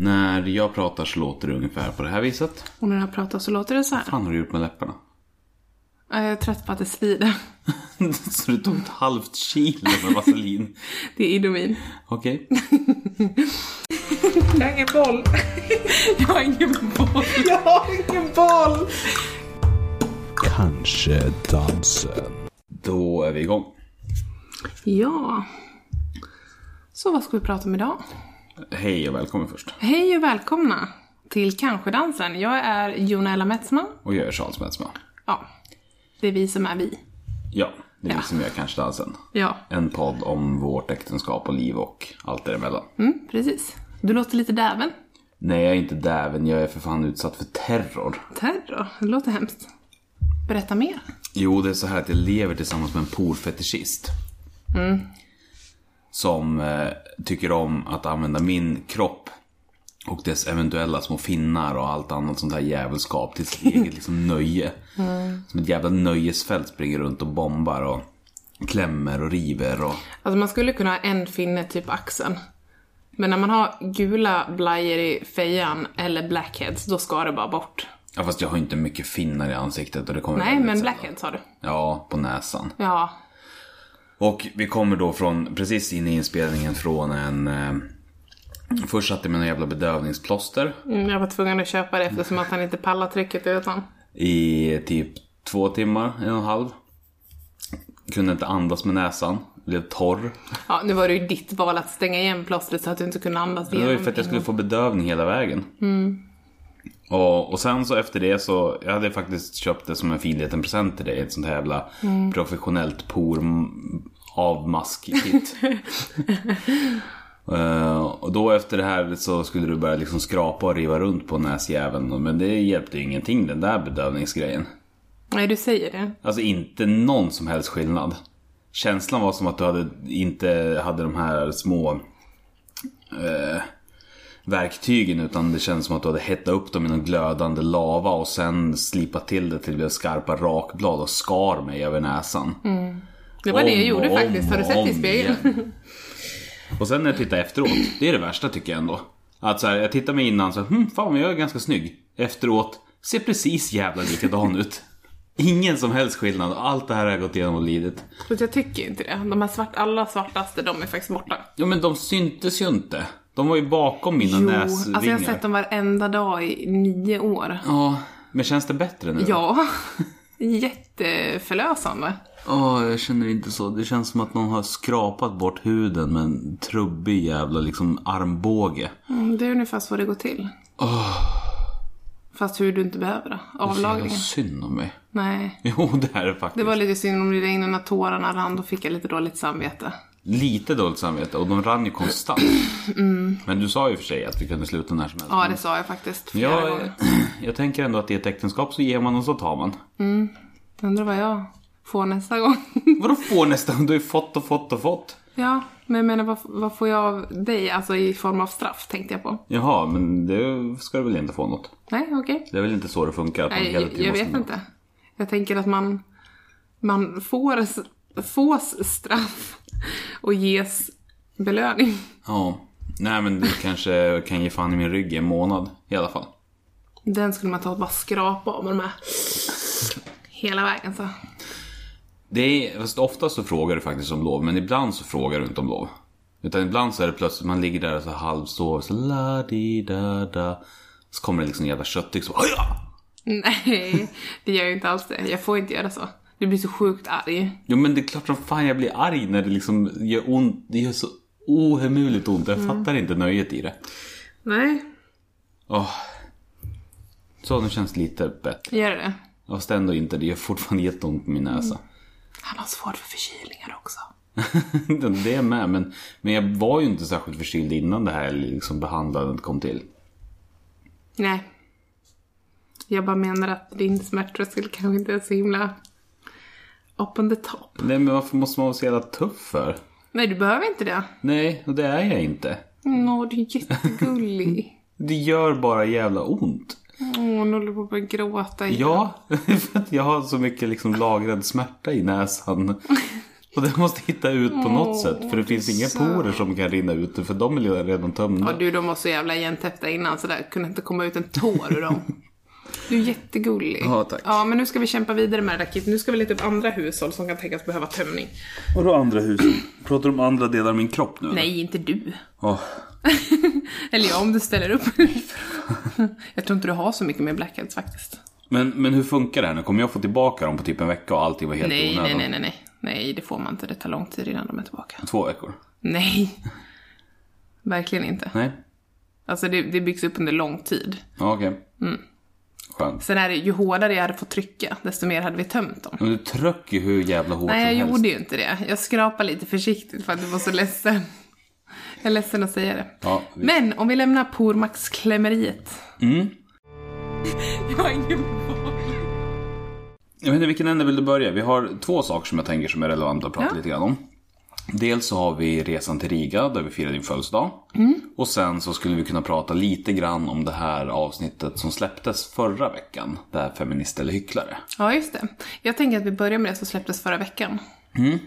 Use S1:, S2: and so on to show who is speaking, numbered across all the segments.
S1: När jag pratar så låter det ungefär på det här viset.
S2: Och när jag pratar så låter det så här.
S1: Vad fan har du gjort med läpparna?
S2: Jag är trött på att det svider.
S1: så du tog ett halvt kilo med vaselin?
S2: Det är Idomin.
S1: Okej.
S2: Jag har ingen boll. Jag har ingen boll. Jag har ingen boll.
S3: Kanske dansen.
S1: Då är vi igång.
S2: Ja. Så vad ska vi prata om idag?
S1: Hej och välkommen först.
S2: Hej och välkomna till Kanske dansen. Jag är Jonella Metzman.
S1: Och jag är Charles Metzma.
S2: Ja, det är vi som är vi.
S1: Ja, det är
S2: Ja.
S1: vi som gör Kanske dansen.
S2: Ja,
S1: En podd om vårt äktenskap och liv och allt däremellan.
S2: mm, precis. Du låter lite däven.
S1: Nej, jag är inte däven. Jag är för fan utsatt för terror.
S2: Terror, det låter hemskt. Berätta mer.
S1: Jo, det är så här att jag lever tillsammans med en porfetischist. Som eh, tycker om att använda min kropp och dess eventuella små finnar och allt annat sånt här jävelskap till sitt eget liksom, nöje. Som ett jävla nöjesfält springer runt och bombar och klämmer och river och...
S2: Alltså man skulle kunna ha en finne typ axeln. Men när man har gula blajor i fejan eller blackheads, då ska det bara bort.
S1: Ja, fast jag har inte mycket finnar i ansiktet och det kommer
S2: Nej, men blackheads har du.
S1: Ja, på näsan.
S2: Ja.
S1: Och vi kommer då från, precis in i inspelningen från en... Eh, först satte jag med en jävla bedövningsplåster
S2: Mm, Jag var tvungen att köpa det eftersom att han inte pallar trycket utan.
S1: i typ två timmar, en och en halv. Kunde inte andas med näsan, blev torr.
S2: Ja, nu var det ju ditt val att stänga igen plåstret så att du inte kunde andas
S1: Det var ju
S2: igenom
S1: för att jag skulle få bedövning hela vägen. Och, och sen så efter det så, jag hade faktiskt köpt det som en fin liten present till dig. Ett sånt här jävla professionellt por avmask-kit. Eh, och då efter det här så skulle du börja liksom skrapa och riva runt på näsjäveln. Men det hjälpte ju ingenting den där bedövningsgrejen.
S2: Nej, du säger det.
S1: Alltså inte någon som helst skillnad. Känslan var som att du hade, inte hade de här små eh, verktygen utan det kändes som att du hade hettat upp dem i någon glödande lava och sen slipat till det till det blev skarpa rakblad och skar mig över näsan.
S2: Det var det jag
S1: Om
S2: gjorde
S1: och
S2: faktiskt. Har du
S1: om
S2: sett i
S1: om
S2: spegeln?
S1: Och sen när jag tittar efteråt, det är det värsta tycker jag ändå. Att så här, jag tittar mig innan så hm, fan jag är ganska snygg. Efteråt, ser precis jävla likadan ut. Ingen som helst skillnad. Allt det här har jag gått igenom och lidit.
S2: Jag tycker inte det. De här svart, alla svartaste, de är faktiskt borta.
S1: Ja men de syntes ju inte. De var ju bakom mina
S2: Jo,
S1: näsvingar.
S2: alltså jag har sett dem varenda dag i nio år.
S1: Ja, men känns det bättre nu?
S2: Ja. Jätteförlösande.
S1: Ja, jag känner inte så. Det känns som att någon har skrapat bort huden med en trubbig jävla liksom armbåge.
S2: Mm, det är ungefär så det går till. Fast hur du inte behöver det.
S1: Det är
S2: Avlagringen.
S1: synd om mig.
S2: Nej.
S1: Jo, det är det faktiskt.
S2: Det var lite synd om det regnade när tårarna rann. Då fick jag lite dåligt samvete.
S1: Lite dåligt samvete och de rann ju konstant. Men du sa ju för sig att vi kunde sluta när som helst.
S2: Ja, det sa jag faktiskt flera
S1: jag,
S2: gånger.
S1: jag tänker ändå att i ett äktenskap så ger man och så tar man.
S2: Undrar vad jag får nästa gång.
S1: Vadå får nästan? Du har ju fått och fått och fått.
S2: ja, men jag menar vad, vad får jag av dig? Alltså i form av straff tänkte jag på.
S1: Jaha, men det ska du väl inte få något?
S2: Nej, okej.
S1: Det är väl inte så det funkar? Att
S2: Nej, jag, jag vet inte. Jag tänker att man, man får, fås straff och ges belöning.
S1: Ja. Nej men du kanske kan ge fan i min rygg i en månad i alla fall.
S2: Den skulle man ta och bara skrapa av med de här hela vägen så.
S1: Det är, fast oftast så frågar du faktiskt om lov, men ibland så frågar du inte om lov. Utan ibland så är det plötsligt, man ligger där och så halvsover, så la di da da Så kommer det liksom en jävla köttyx så!
S2: Nej, det gör ju inte alls det. Jag får inte göra så. Du blir så sjukt arg.
S1: Jo men det är klart som fan jag blir arg när det liksom gör ont. Det gör så ohemult ont. Jag fattar inte nöjet i det.
S2: Nej,
S1: Åh. Så nu känns det lite bättre.
S2: gör det.
S1: Fast ändå inte, det gör fortfarande jätteont på min näsa.
S2: Han har svårt för förkylningar också.
S1: det är med, men, men jag var ju inte särskilt förkyld innan det här liksom behandlandet kom till.
S2: Nej. Jag bara menar att din smärttröskel kanske inte är så himla up on the top.
S1: Nej men varför måste man vara så jävla tuff för?
S2: Nej, du behöver inte det.
S1: Nej, och det är jag inte.
S2: Nå, du är jättegullig.
S1: Det gör bara jävla ont.
S2: Åh, nu håller du på att börja gråta igen.
S1: Ja, för att jag har så mycket liksom lagrad smärta i näsan. Och den måste hitta ut på något sätt. För det finns inga porer som kan rinna ut. För de är redan tömda.
S2: Ja du, de var så jävla igentäppta innan så där kunde inte komma ut en tår ur dem. Du är jättegullig.
S1: Ja, tack.
S2: Ja, men nu ska vi kämpa vidare med det där Kit. Nu ska vi leta upp andra hushåll som kan tänkas behöva tömning.
S1: Vadå andra hus? Pratar du om andra delar av min kropp nu? eller?
S2: Nej, inte du.
S1: Åh,
S2: Eller ja, om du ställer upp. jag tror inte du har så mycket med blackheads faktiskt.
S1: Men, men hur funkar det här nu? Kommer jag få tillbaka dem på typ en vecka och allting var helt
S2: Nej,
S1: onödan?
S2: nej, nej, nej, nej. Nej, det får man inte. Det tar lång tid innan de är tillbaka.
S1: Två veckor?
S2: Nej. Verkligen inte.
S1: Nej?
S2: Alltså det, det byggs upp under lång tid.
S1: Ja, okej.
S2: Mm.
S1: Skönt.
S2: Sen är det, ju hårdare jag hade fått trycka, desto mer hade vi tömt dem.
S1: Men du trycker ju hur jävla hårt
S2: Nej, jag
S1: helst.
S2: gjorde ju inte det. Jag skrapade lite försiktigt för att du var så ledsen. Jag är ledsen att säga det.
S1: Ja, vi-
S2: Men om vi lämnar pormaxklämmeriet.
S1: Mm.
S2: Jag har ingen.
S1: Jag vet inte, vilken ände vill du börja? Vi har två saker som jag tänker som är relevanta att prata
S2: Ja.
S1: lite grann om. Dels så har vi resan till Riga där vi firar din födelsedag.
S2: Mm.
S1: Och sen så skulle vi kunna prata lite grann om det här avsnittet som släpptes förra veckan. Det här Feminist eller hycklare.
S2: Ja, just det. Jag tänker att vi börjar med det som släpptes förra veckan.
S1: Mm.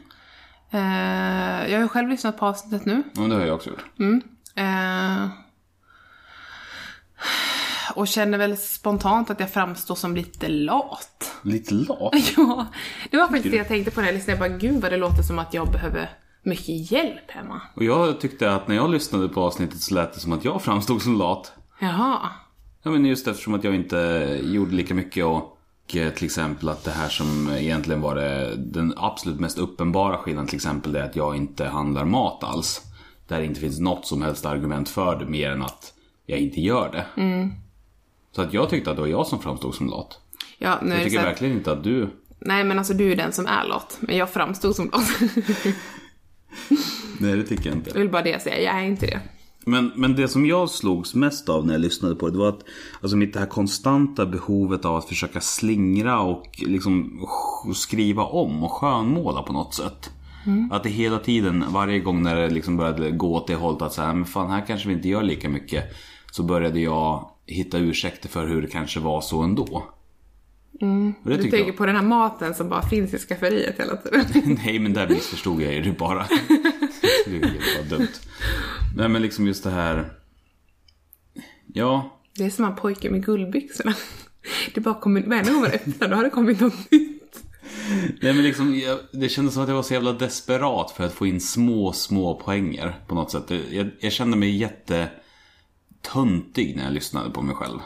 S2: Eh, jag har själv lyssnat på avsnittet nu.
S1: Ja, det har jag också gjort.
S2: Eh, och känner väl spontant att jag framstår som lite lat.
S1: Lite lat.
S2: Ja, det var faktiskt det jag tänkte på när jag lyssnade. Jag bara, gud vad det låter som att jag behöver mycket hjälp hemma.
S1: Och jag tyckte att när jag lyssnade på avsnittet så lät det som att jag framstod som lat.
S2: Jaha.
S1: Ja men just eftersom att jag inte gjorde lika mycket och eh, till exempel att det här som egentligen var det, den absolut mest uppenbara skillnaden till exempel är att jag inte handlar mat alls. Där det inte finns något som helst argument för det mer än att jag inte gör det. Så att jag tyckte att det var jag som framstod som lat.
S2: Ja,
S1: Jag tycker verkligen inte att du...
S2: Nej, men alltså du är den som är lat. Men jag framstod som lat.
S1: Nej det tycker jag inte.
S2: jag vill bara det säga, jag är inte det.
S1: Men, men det som jag slogs mest av när jag lyssnade på det, det var att alltså mitt det här konstanta behovet av att försöka slingra och liksom sk- skriva om och skönmåla på något sätt. Att det hela tiden, varje gång när det liksom började gå åt det hållet att så här, men fan här kanske vi inte gör lika mycket. Så började jag hitta ursäkter för hur det kanske var så ändå.
S2: Mm. Du tänker
S1: jag,
S2: på den här maten som bara finns i skafferiet hela tiden.
S1: Nej men där missförstod jag ju det bara. det var dumt. Nej men liksom just det här. Ja,
S2: Det är som en pojke med guldbyxorna. Det bara kommer, varje gång man öppnar då har det kommit något nytt.
S1: Nej men liksom, jag, det kändes som att jag var så jävla desperat för att få in små, små poänger på något sätt. Jag, jag kände mig jätte töntig när jag lyssnade på mig själv.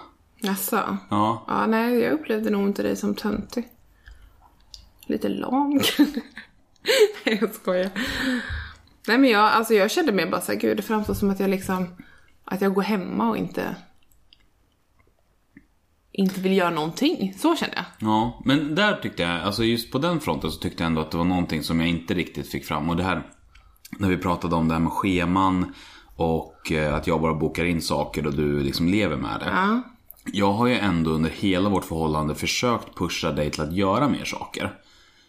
S2: Jaså?
S1: Ja,
S2: Ja, nej, jag upplevde nog inte dig som töntig. Lite lam Nej, jag skojar. Nej, men jag, alltså jag kände mig bara såhär, gud, det framstår som att jag liksom, att jag går hemma och inte, inte vill göra någonting. Så kände jag.
S1: ja. Men där tyckte jag, alltså just på den fronten så tyckte jag ändå att det var någonting som jag inte riktigt fick fram. Och det här, när vi pratade om det här med scheman och eh, att jag bara bokar in saker och du liksom lever med det.
S2: Ja.
S1: Jag har ju ändå under hela vårt förhållande försökt pusha dig till att göra mer saker.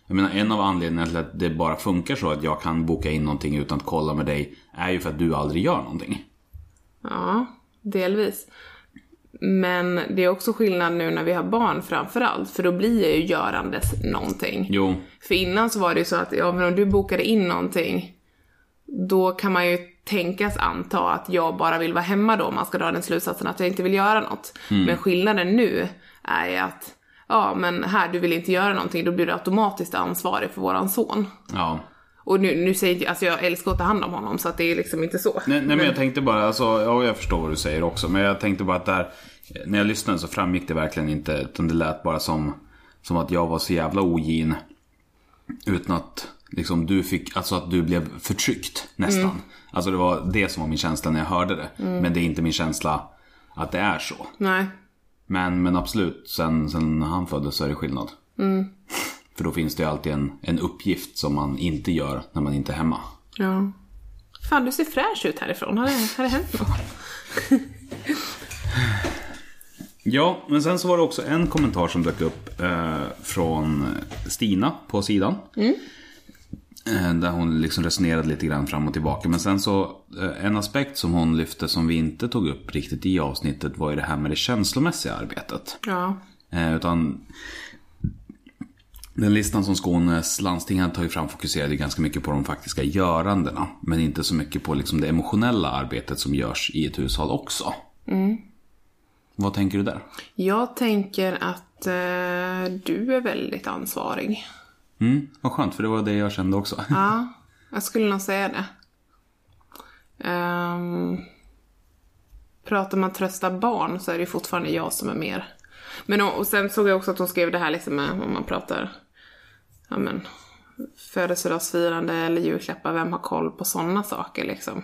S1: Jag menar en av anledningarna till att det bara funkar så att jag kan boka in någonting utan att kolla med dig är ju för att du aldrig gör någonting.
S2: Ja, delvis. Men det är också skillnad nu när vi har barn framförallt, för då blir jag ju görandes någonting.
S1: Jo,
S2: För innan så var det ju så att, ja men om du bokade in någonting, då kan man ju tänkas anta att jag bara vill vara hemma då, om man ska dra den slutsatsen att jag inte vill göra något. Men skillnaden nu är att, ja men här, du vill inte göra någonting, då blir du automatiskt ansvarig för våran son.
S1: ja.
S2: Och nu, nu säger jag, alltså jag älskar att ta hand om honom, så att det är liksom inte så.
S1: Nej, nej men jag tänkte bara, alltså, ja jag förstår vad du säger också. Men jag tänkte bara att där, när jag lyssnade så framgick det verkligen inte. Utan det lät bara som, som att jag var så jävla ogin. Utan att liksom du fick, alltså att du blev förtryckt nästan. Alltså det var det som var min känsla när jag hörde det. Men det är inte min känsla att det är så.
S2: Nej.
S1: Men, men absolut, sen, sen han föddes så är det skillnad. För då finns det ju alltid en, en uppgift som man inte gör när man inte är hemma.
S2: Ja. Fan, du ser fräsch ut härifrån. Har det, har det hänt något?
S1: Ja, men sen så var det också en kommentar som dök upp eh, från Stina på sidan. Eh, där hon liksom resonerade lite grann fram och tillbaka. Men sen så, eh, en aspekt som hon lyfte som vi inte tog upp riktigt i avsnittet var ju det här med det känslomässiga arbetet.
S2: Ja.
S1: Eh, utan Den listan som Skånes landsting har tagit fram fokuserade ganska mycket på de faktiska görandena. Men inte så mycket på liksom det emotionella arbetet som görs i ett hushåll också. Vad tänker du där?
S2: Jag tänker att eh, du är väldigt ansvarig.
S1: Mm, vad skönt, för det var det jag kände också.
S2: Ja, jag skulle nog säga det. Um, pratar man trösta barn så är det fortfarande jag som är mer. Men och, och sen såg jag också att hon skrev det här liksom med, om man pratar, ja men, födelsedagsfirande eller julklappar, vem har koll på sådana saker liksom?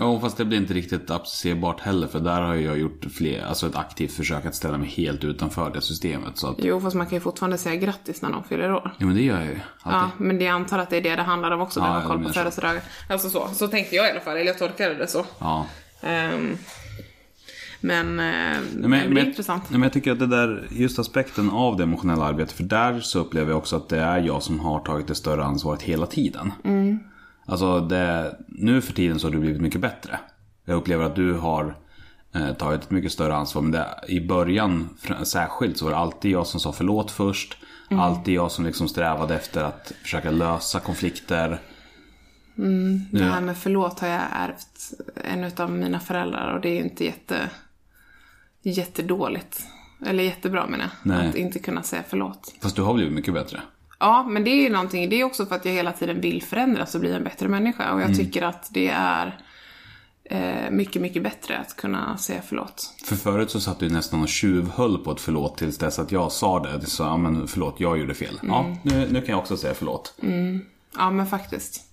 S1: Ja, fast det blir inte riktigt applicerbart heller. För där har jag gjort fler, alltså ett aktivt försök att ställa mig helt utanför det systemet. Så att,
S2: Jo, fast man kan ju fortfarande säga grattis när någon fyller år.
S1: ja men det gör jag ju.
S2: Ja,
S1: Alltid.
S2: men det jag antar att det är det det handlar om också,
S1: Ja,
S2: vem har
S1: jag
S2: koll på födelsedagar. Alltså så, så tänkte jag i alla fall, eller jag tolkade det så.
S1: Ja.
S2: Ehm, men, eh, men,
S1: Men,
S2: det är
S1: men,
S2: intressant.
S1: Men jag tycker att det där, just aspekten av det emotionella arbetet, för där så upplever jag också att det är jag som har tagit det större ansvaret hela tiden. Alltså det, nu för tiden så har du blivit mycket bättre. Jag upplever att du har eh, tagit ett mycket större ansvar. Men det, i början särskilt så var det alltid jag som sa förlåt först. Alltid jag som liksom strävade efter att försöka lösa konflikter.
S2: Det här med förlåt har jag ärvt en av mina föräldrar och det är inte jätte, jättedåligt. Eller jättebra menar jag. Att inte kunna säga förlåt.
S1: Fast du har blivit mycket bättre.
S2: Ja, men det är ju någonting, det är också för att jag hela tiden vill förändras och bli en bättre människa. Och jag tycker att det är eh, mycket, mycket bättre att kunna säga förlåt.
S1: För förut så satt du nästan och tjuvhöll på ett förlåt tills dess att jag sa det. Du sa, ja men förlåt, jag gjorde fel. Ja, nu, nu kan jag också säga förlåt.
S2: Ja, men faktiskt.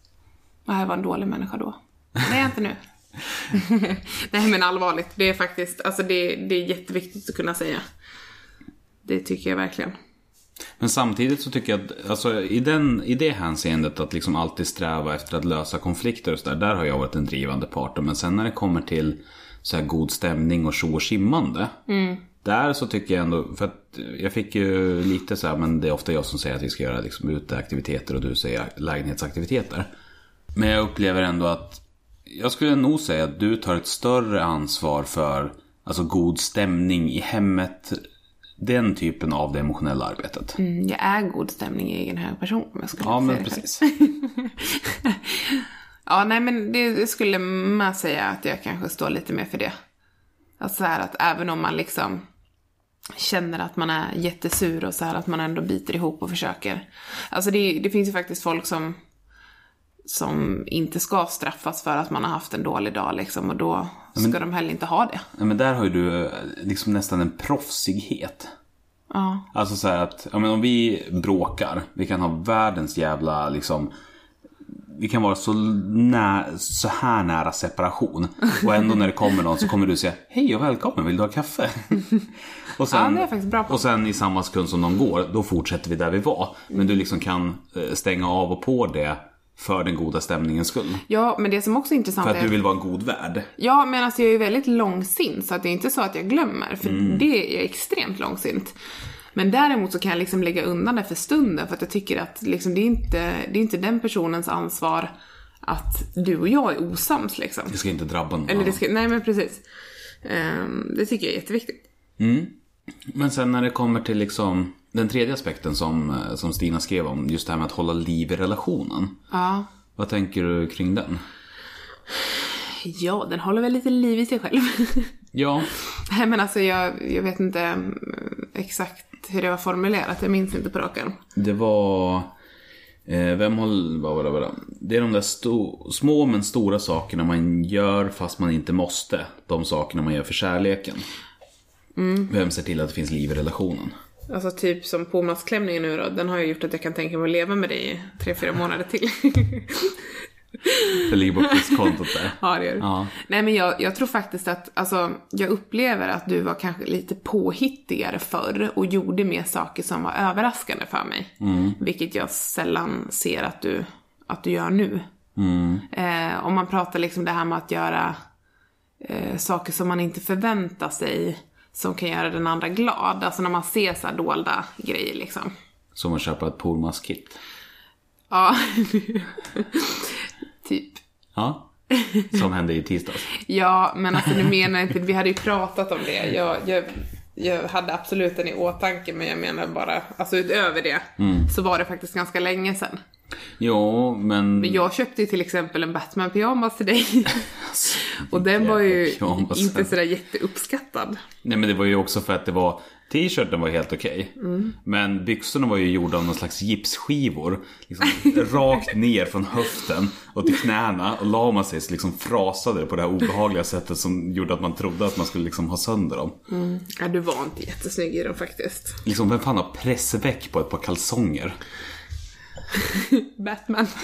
S2: Jag var en dålig människa då. Det är jag inte nu. Nej, men allvarligt. Det är faktiskt, alltså det, det är jätteviktigt att kunna säga. Det tycker jag verkligen.
S1: Men samtidigt så tycker jag att, alltså i, den, i det hänseendet att liksom alltid sträva efter att lösa konflikter och sådär. Där har jag varit en drivande part. Men sen när det kommer till så här god stämning och tjo och skimmande. Där så tycker jag ändå, för att jag fick ju lite så här, men det är ofta jag som säger att vi ska göra liksom uteaktiviteter och du säger lägenhetsaktiviteter. Men jag upplever ändå att jag skulle nog säga att du tar ett större ansvar för alltså god stämning i hemmet. Den typen av det emotionella arbetet.
S2: Mm, Jag är god stämning i egen hög person om jag skulle
S1: Ja, men precis.
S2: Ja, nej men det, det skulle man säga att jag kanske står lite mer för det. Alltså så här att även om man liksom känner att man är jättesur och så här att man ändå biter ihop och försöker. Alltså det, det finns ju faktiskt folk som som inte ska straffas för att man har haft en dålig dag liksom och då ska de heller inte ha det.
S1: Men där har ju du eh, liksom nästan en proffsighet.
S2: Ja.
S1: Alltså så här att, ja men om vi bråkar, vi kan ha världens jävla liksom vi kan vara så, nä, så här nära separation. Och ändå när det kommer någon så kommer du säga Hej och välkommen, vill du ha kaffe? och, sen,
S2: Ja,
S1: och sen i samma sekund som de går, då fortsätter vi där vi var. Men du liksom kan eh, stänga av och på det för den goda stämningens skull.
S2: ja, men det som också är intressant
S1: För att
S2: är
S1: du vill vara en god värd.
S2: Ja, men alltså jag är ju väldigt långsint så att det är inte så att jag glömmer, för det är extremt långsint. Men däremot så kan jag liksom lägga undan det för stunden för att jag tycker att liksom det, är inte, det är inte den personens ansvar att du och jag är osams liksom.
S1: Det ska inte drabba någon
S2: Eller det ska, nej men precis. Ehm, det tycker jag är jätteviktigt.
S1: Men sen när det kommer till liksom den tredje aspekten som, eh, som Stina skrev om, just det här med att hålla liv i relationen.
S2: Ja.
S1: Vad tänker du kring den?
S2: Ja, den håller väl lite liv i sig själv.
S1: Ja,
S2: nej men alltså jag, jag vet inte mm, exakt hur det var formulerat, jag minns inte på rak
S1: det var... Eh, vem. Vad var det, vad det? Det är de där sto, små men stora sakerna man gör fast man inte måste. De sakerna man gör för kärleken. Vem ser till att det finns liv i relationen?
S2: Alltså typ som påmasklämningen nu då, den har ju gjort att jag kan tänka mig att leva med dig i tre, fyra månader till.
S1: Det ligger på pluskontot där.
S2: ja, det gör det.
S1: Ja.
S2: Nej men jag, jag tror faktiskt att, alltså, jag upplever att du var kanske lite påhittigare förr och gjorde mer saker som var överraskande för mig. Vilket jag sällan ser att du, att du gör nu. Eh, om man pratar liksom det här med att göra eh, saker som man inte förväntar sig som kan göra den andra glad. Alltså när man ser så här dolda grejer liksom.
S1: Som att köpa ett pormaskit.
S2: Ja, typ.
S1: Ja. Som hände i tisdags.
S2: Ja, men alltså du menar inte, vi hade ju pratat om det. Jag, jag, jag hade absolut den i åtanke men jag menar bara, alltså utöver det så var det faktiskt ganska länge sedan.
S1: Jo, men...
S2: Men jag köpte ju till exempel en Batman-pyjamas till dig. och den var ju
S1: pyjamasen.
S2: inte sådär jätteuppskattad.
S1: Nej men det var ju också för att det var T-shirten var helt okej.
S2: Mm.
S1: Men byxorna var ju gjorda av någon slags gipsskivor. Liksom, rakt ner från höften och till knäna. Och la man sig så liksom frasade det på det här obehagliga sättet som gjorde att man trodde att man skulle liksom ha sönder dem.
S2: Ja, du var inte jättesnygg i dem faktiskt.
S1: Liksom vem fan har pressväck på ett par kalsonger?
S2: Batman.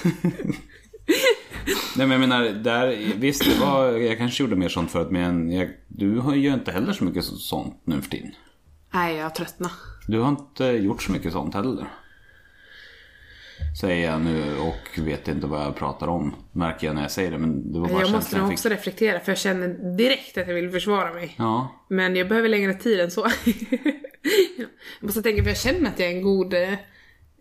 S1: Nej men jag menar, där, visst det var, jag kanske gjorde mer sånt förut men jag, du har ju inte heller så mycket sånt nu för tiden.
S2: Nej, jag tröttnar.
S1: Du har inte gjort så mycket sånt heller. Säger jag nu och vet inte vad jag pratar om. Märker jag när jag säger det men det var bara
S2: Jag måste nog också
S1: fick.
S2: reflektera för jag känner direkt att jag vill försvara mig.
S1: Ja,
S2: Men jag behöver längre tid än så. jag måste tänka för jag känner att jag är en god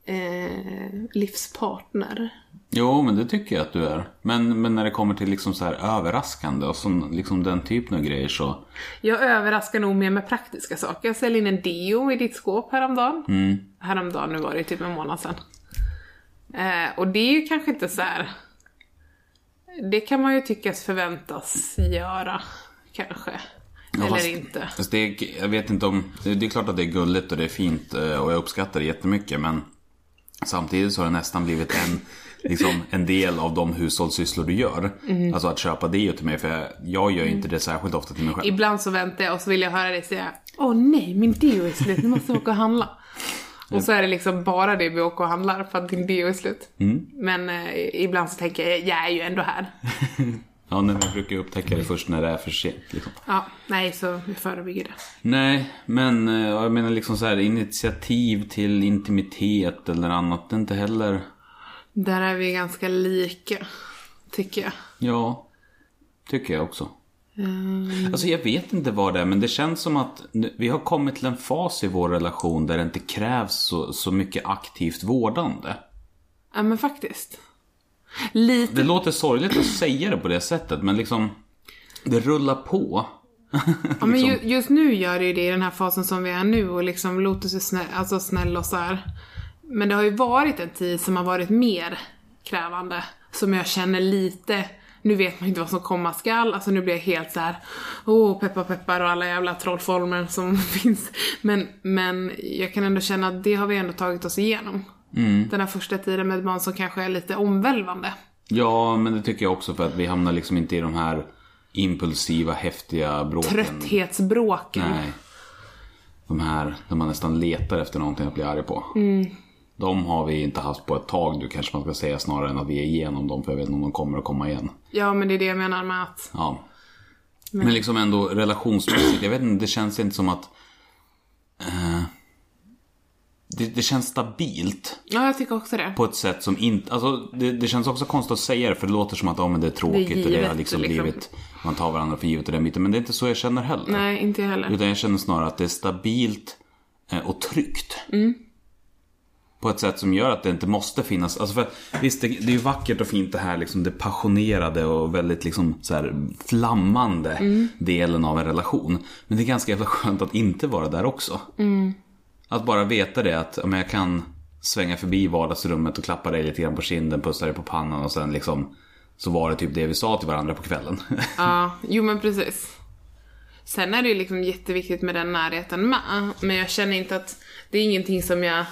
S2: eh, livspartner.
S1: jo men det tycker jag att du är. Men, men när det kommer till liksom så här överraskande och sån, liksom den typen av grejer så.
S2: Jag överraskar nog mer med praktiska saker. Jag ställde in en deo i ditt skåp häromdagen.
S1: Mm.
S2: Häromdagen, nu var det typ en månad sedan. Eh, och det är ju kanske inte så här. Det kan man ju tyckas förväntas göra, kanske.
S1: Ja,
S2: Eller inte.
S1: Fast det jag vet inte om, det det är klart att det är gulligt och det är fint eh, och jag uppskattar det jättemycket men samtidigt så har det nästan blivit en, liksom, en del av de hushållssysslor du gör.
S2: Mhm.
S1: Alltså att köpa deo till mig för jag, jag gör inte det särskilt ofta till mig själv.
S2: Ibland så väntar jag och så vill jag höra dig säga Åh nej, min deo är slut, nu måste jag åka och handla. Och så är det liksom bara det vi åker och handlar för att din deo är slut.
S1: Mm.
S2: Men eh, ibland så tänker jag, jag är ju ändå här.
S1: Ja, nej, jag brukar upptäcka det först när det är för sent. Liksom.
S2: Ja, nej så vi förebygger det.
S1: Nej, men eh, jag menar liksom så här initiativ till intimitet eller annat, det är inte heller...
S2: Där är vi ganska lika, tycker jag.
S1: Ja, tycker jag också.
S2: Mm.
S1: Alltså jag vet inte vad det är, men det känns som att vi har kommit till en fas i vår relation där det inte krävs så, så mycket aktivt vårdande.
S2: Ja men faktiskt. Lite,
S1: Det låter sorgligt att säga det på det sättet, men liksom det rullar på.
S2: ja, men
S1: liksom.
S2: ju, just nu gör det ju det i den här fasen som vi är nu och liksom Lotus är snäll, alltså snäll och så här. Men det har ju varit en tid som har varit mer krävande. Som jag känner lite, nu vet man inte vad som komma skall, alltså nu blir jag helt så här. åh peppar peppar och alla jävla trollformer som finns. Men, men jag kan ändå känna att det har vi ändå tagit oss igenom. Den här första tiden med barn som kanske är lite omvälvande.
S1: Ja, men det tycker jag också för att vi hamnar liksom inte i de här impulsiva, häftiga bråken.
S2: Trötthetsbråken.
S1: Nej. De här där man nästan letar efter någonting att bli arg på.
S2: Mm.
S1: De har vi inte haft på ett tag nu kanske man ska säga snarare än att vi är igenom dem för jag vet inte om de kommer att komma igen.
S2: Ja, men det är det jag menar med att...
S1: Ja. Men liksom ändå relationsmässigt, jag vet inte, det känns inte som att... Eh, det, det känns stabilt
S2: Ja, jag tycker också det.
S1: på ett sätt som inte... Alltså det, det känns också konstigt att säga det för det låter som att oh, men det är tråkigt
S2: Det är
S1: och det har
S2: givet,
S1: liksom
S2: liksom.
S1: blivit... Man tar varandra för givet och den biten. Men det är inte så jag känner heller.
S2: Nej, inte jag heller.
S1: Utan jag känner snarare att det är stabilt eh, och tryggt.
S2: Mm.
S1: På ett sätt som gör att det inte måste finnas, alltså för visst det, det är ju vackert och fint det här liksom det passionerade och väldigt liksom så här flammande
S2: Mm.
S1: delen av en relation. Men det är ganska jävla skönt att inte vara där också.
S2: Mm.
S1: Att bara veta det att men jag kan svänga förbi vardagsrummet och klappa dig lite grann på kinden, pussa dig på pannan och sen liksom så var det typ det vi sa till varandra på kvällen.
S2: Ja, jo men precis. Sen är det ju liksom jätteviktigt med den närheten med. Men jag känner inte att det är ingenting som jag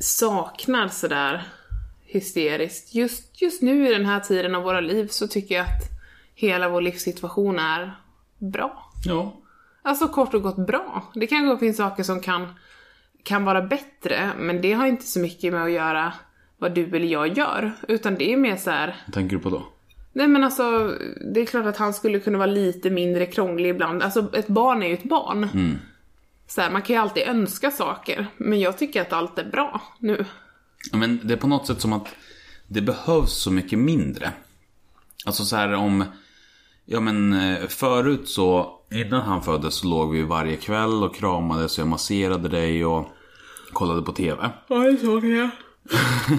S2: saknar sådär hysteriskt. Just, just nu i den här tiden av våra liv så tycker jag att hela vår livssituation är bra.
S1: ja.
S2: Alltså kort och gott bra. Det kanske finns saker som kan, kan vara bättre, men det har inte så mycket med att göra vad du eller jag gör. Utan det är mer så här.
S1: Vad tänker du på då?
S2: Nej men alltså, det är klart att han skulle kunna vara lite mindre krånglig ibland. Alltså ett barn är ju ett barn. Så här, man kan ju alltid önska saker, men jag tycker att allt är bra nu.
S1: Men det är på något sätt som att det behövs så mycket mindre. Alltså så här om... Ja men eh, förut så, innan han föddes så låg vi varje kväll och kramades och jag masserade dig och kollade på TV.
S2: Ja, det saknar jag.